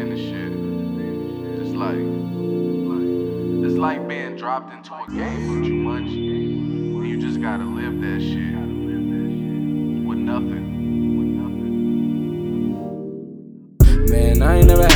saying this shit. Just like, like, it's like being dropped into a game of Jumanji, and you just gotta live that shit with nothing. Man, I ain't never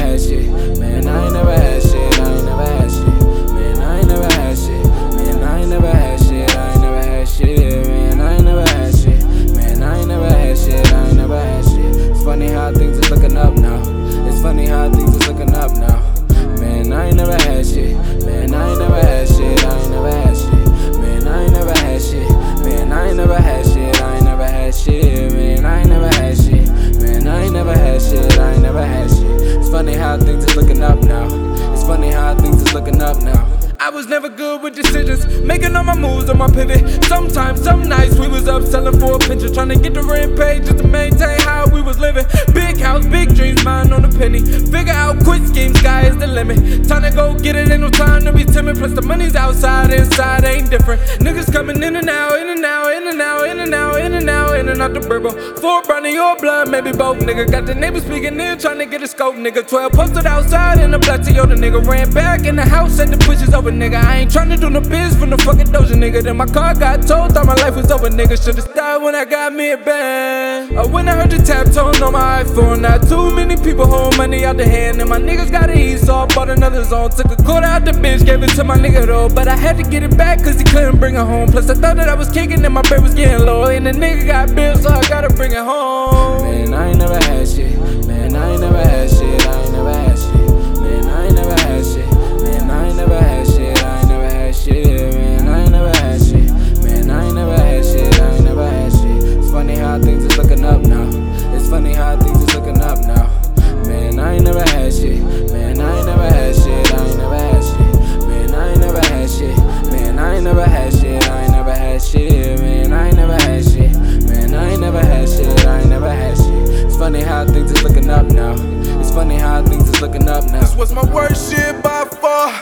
I was never good with decisions, making all my moves on my pivot. Sometimes, some nights we was up selling for a pincher, trying to get the rent paid just to maintain how we was living. Big house, big dreams, mine on a penny. Figure out quick schemes, sky is the limit. Time to go get it, ain't no time to be timid. Plus the money's outside, inside ain't different. Niggas coming in and out, in and out, in and out, in and out, in and out, in and out the burbo. Four brownie or blood, maybe both. Nigga got the neighbors speaking in, trying to get a scope. Nigga 12 posted outside in the black Toyota. Nigga ran back in the house, said the pushes over. Nigga, I ain't tryna do no biz from the fucking doja. Nigga, then my car got towed, thought my life was over. Nigga, should've stopped when I got me a band. When I heard the tap tone on my iPhone. Not too many people hold money out the hand, and my niggas gotta eat, so I bought another zone. Took a quarter out the bitch, gave it to my nigga though. But I had to get it back, cause he couldn't bring it home. Plus, I thought that I was kicking, and my bread was getting low. And the nigga got bills, so I gotta bring it home. Worst shit by far,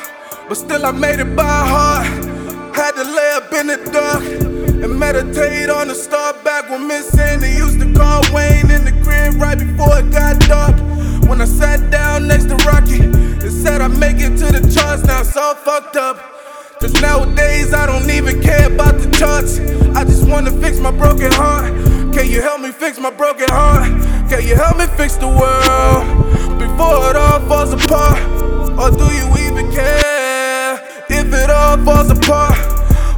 but still I made it by heart. Had to lay up in the dark and meditate on the start back when Miss Sandy used to call Wayne in the crib right before it got dark. When I sat down next to Rocky, it said I'd make it to the charts. Now it's all fucked up. Cause nowadays I don't even care about the charts. I just wanna fix my broken heart. Can you help me fix my broken heart? Can you help me fix the world before it all falls apart? Falls apart?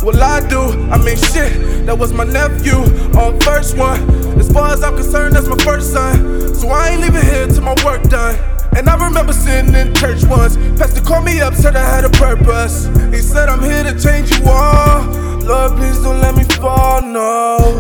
Well, I do. I mean, shit, that was my nephew on first one. As far as I'm concerned, that's my first son. So I ain't leaving here till my work done. And I remember sitting in church once. Pastor called me up, said I had a purpose. He said, I'm here to change you all. Lord, please don't let me fall, no.